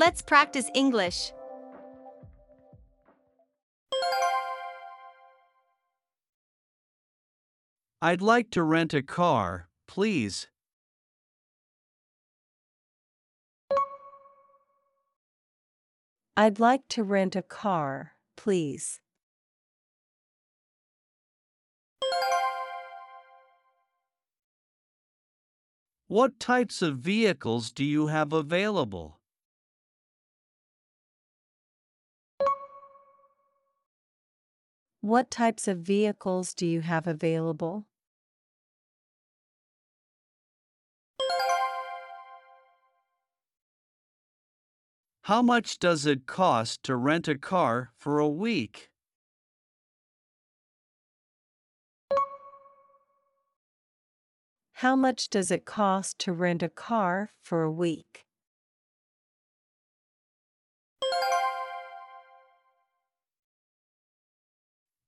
Let's practice English. I'd like to rent a car, please. I'd like to rent a car, please. What types of vehicles do you have available? What types of vehicles do you have available? How much does it cost to rent a car for a week? How much does it cost to rent a car for a week?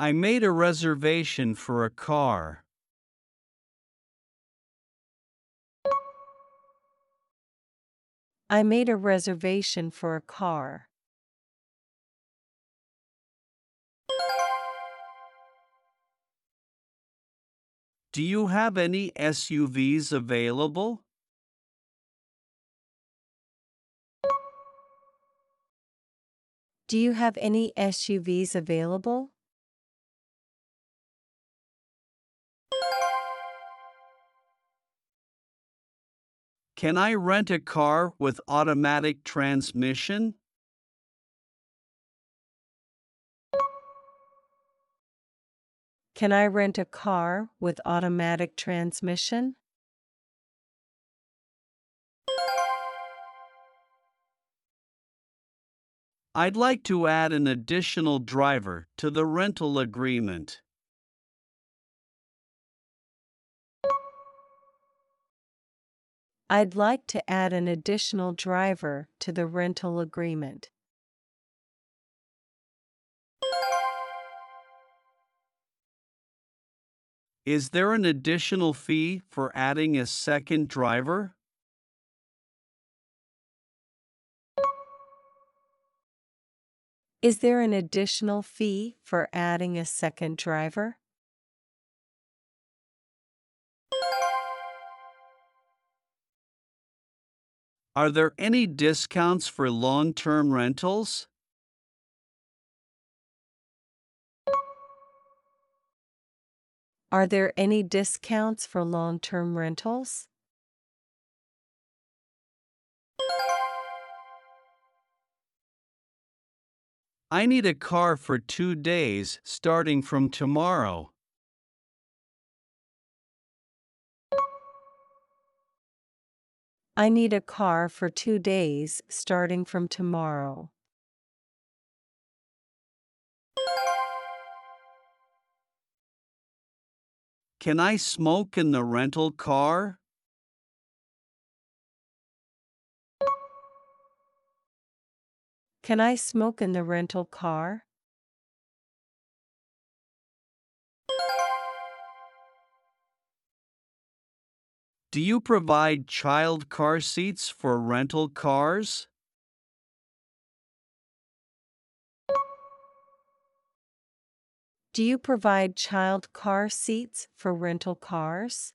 I made a reservation for a car. I made a reservation for a car. Do you have any SUVs available? Do you have any SUVs available? Can I rent a car with automatic transmission? Can I rent a car with automatic transmission? I'd like to add an additional driver to the rental agreement. I'd like to add an additional driver to the rental agreement. Is there an additional fee for adding a second driver? Is there an additional fee for adding a second driver? Are there any discounts for long term rentals? Are there any discounts for long term rentals? I need a car for two days starting from tomorrow. I need a car for two days starting from tomorrow. Can I smoke in the rental car? Can I smoke in the rental car? Do you provide child car seats for rental cars? Do you provide child car seats for rental cars?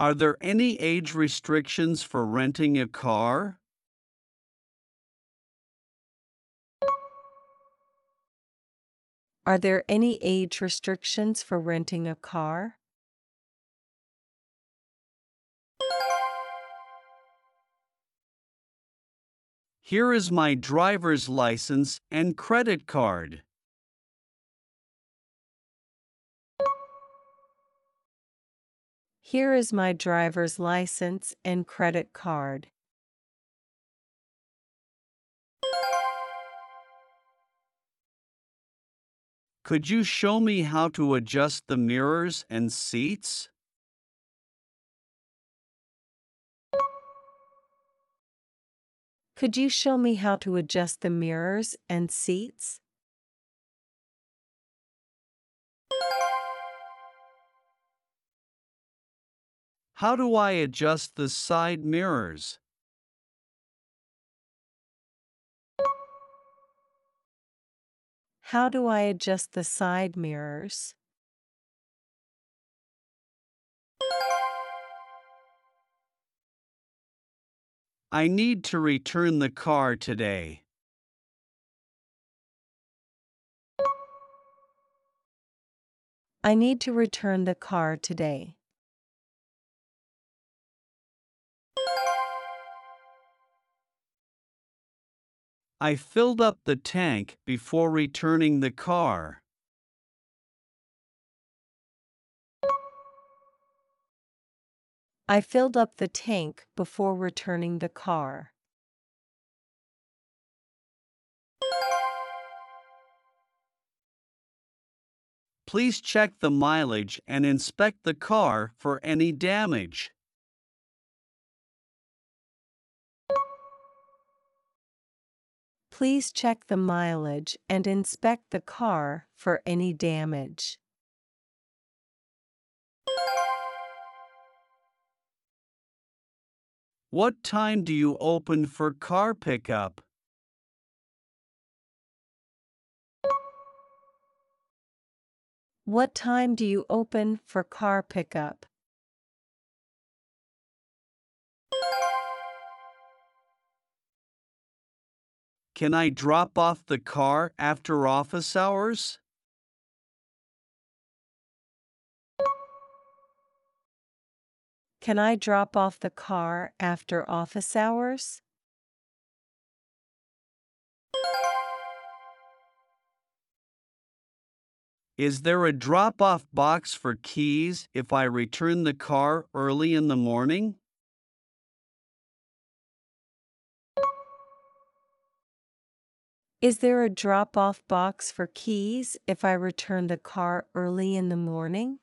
Are there any age restrictions for renting a car? Are there any age restrictions for renting a car? Here is my driver's license and credit card. Here is my driver's license and credit card. Could you show me how to adjust the mirrors and seats? Could you show me how to adjust the mirrors and seats? How do I adjust the side mirrors? How do I adjust the side mirrors? I need to return the car today. I need to return the car today. I filled up the tank before returning the car. I filled up the tank before returning the car. Please check the mileage and inspect the car for any damage. Please check the mileage and inspect the car for any damage. What time do you open for car pickup? What time do you open for car pickup? Can I drop off the car after office hours? Can I drop off the car after office hours? Is there a drop off box for keys if I return the car early in the morning? Is there a drop off box for keys if I return the car early in the morning?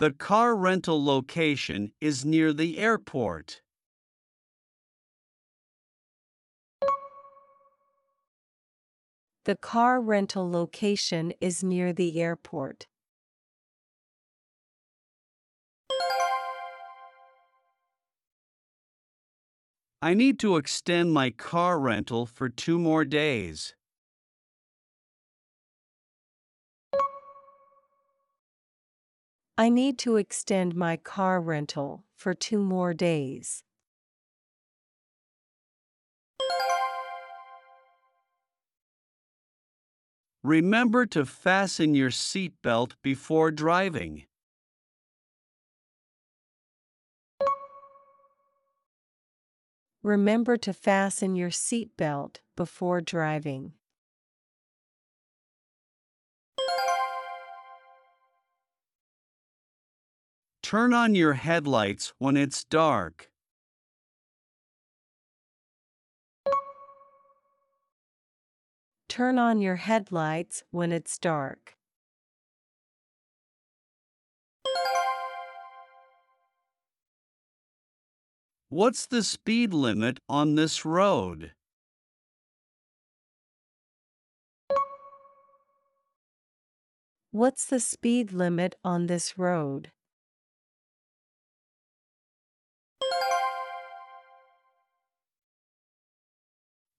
The car rental location is near the airport. The car rental location is near the airport. I need to extend my car rental for two more days. I need to extend my car rental for two more days. Remember to fasten your seatbelt before driving. Remember to fasten your seatbelt before driving. Turn on your headlights when it's dark. Turn on your headlights when it's dark. What's the speed limit on this road? What's the speed limit on this road?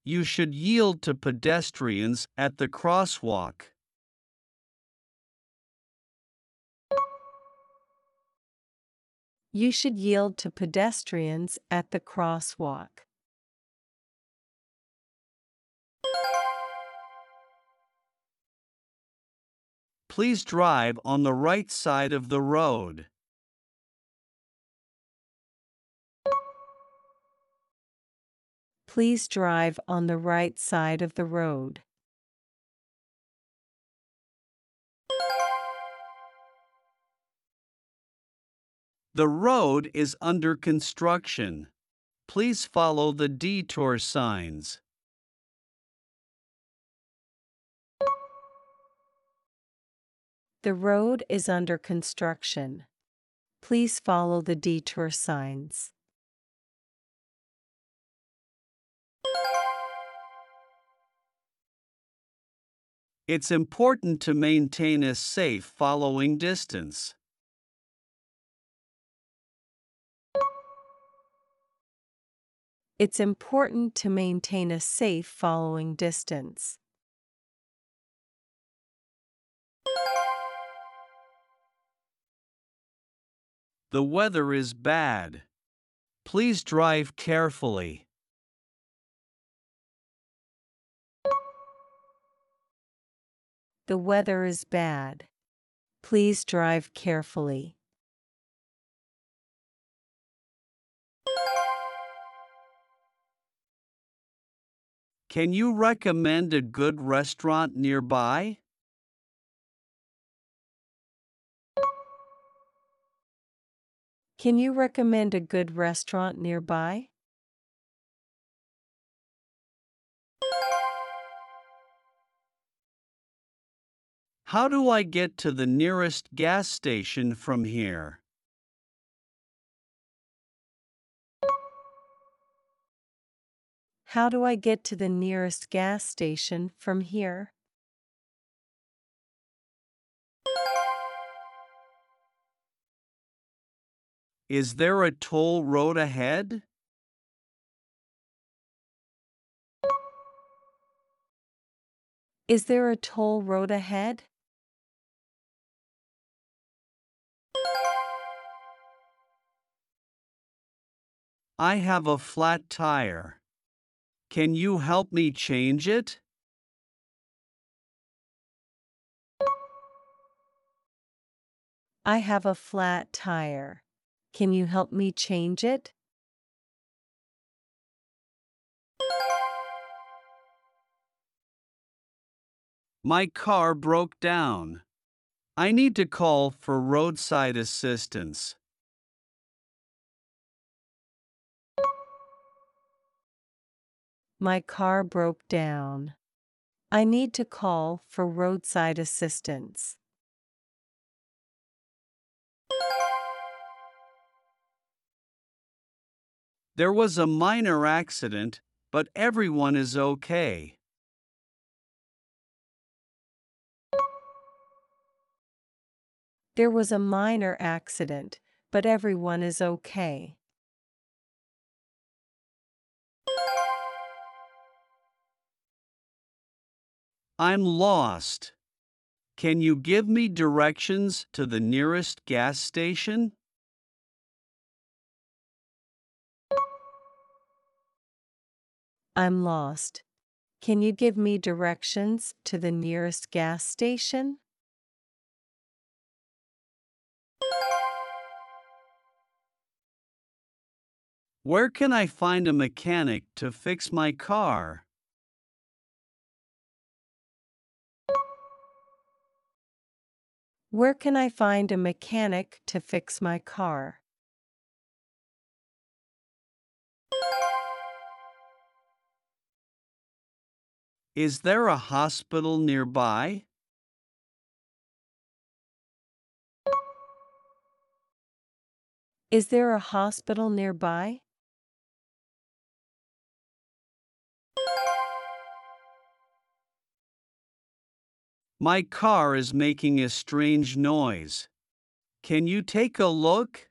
You should yield to pedestrians at the crosswalk. You should yield to pedestrians at the crosswalk. Please drive on the right side of the road. Please drive on the right side of the road. The road is under construction. Please follow the detour signs. The road is under construction. Please follow the detour signs. It's important to maintain a safe following distance. It's important to maintain a safe following distance. The weather is bad. Please drive carefully. The weather is bad. Please drive carefully. Can you recommend a good restaurant nearby? Can you recommend a good restaurant nearby? How do I get to the nearest gas station from here? How do I get to the nearest gas station from here? Is there a toll road ahead? Is there a toll road ahead? I have a flat tire. Can you help me change it? I have a flat tire. Can you help me change it? My car broke down. I need to call for roadside assistance. My car broke down. I need to call for roadside assistance. There was a minor accident, but everyone is okay. There was a minor accident, but everyone is okay. I'm lost. Can you give me directions to the nearest gas station? I'm lost. Can you give me directions to the nearest gas station? Where can I find a mechanic to fix my car? Where can I find a mechanic to fix my car? Is there a hospital nearby? Is there a hospital nearby? My car is making a strange noise. Can you take a look?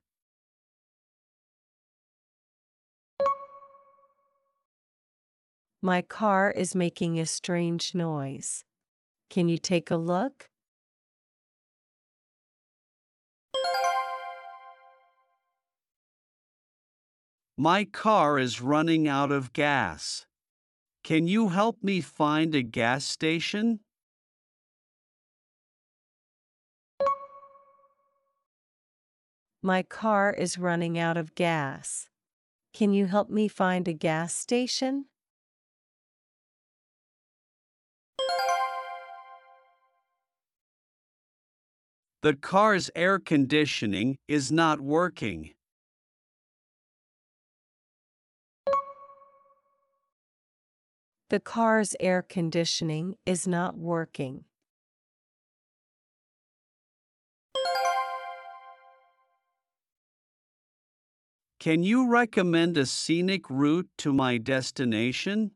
My car is making a strange noise. Can you take a look? My car is running out of gas. Can you help me find a gas station? My car is running out of gas. Can you help me find a gas station? The car's air conditioning is not working. The car's air conditioning is not working. Can you recommend a scenic route to my destination?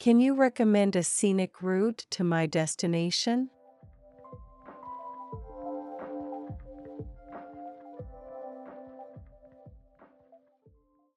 Can you recommend a scenic route to my destination?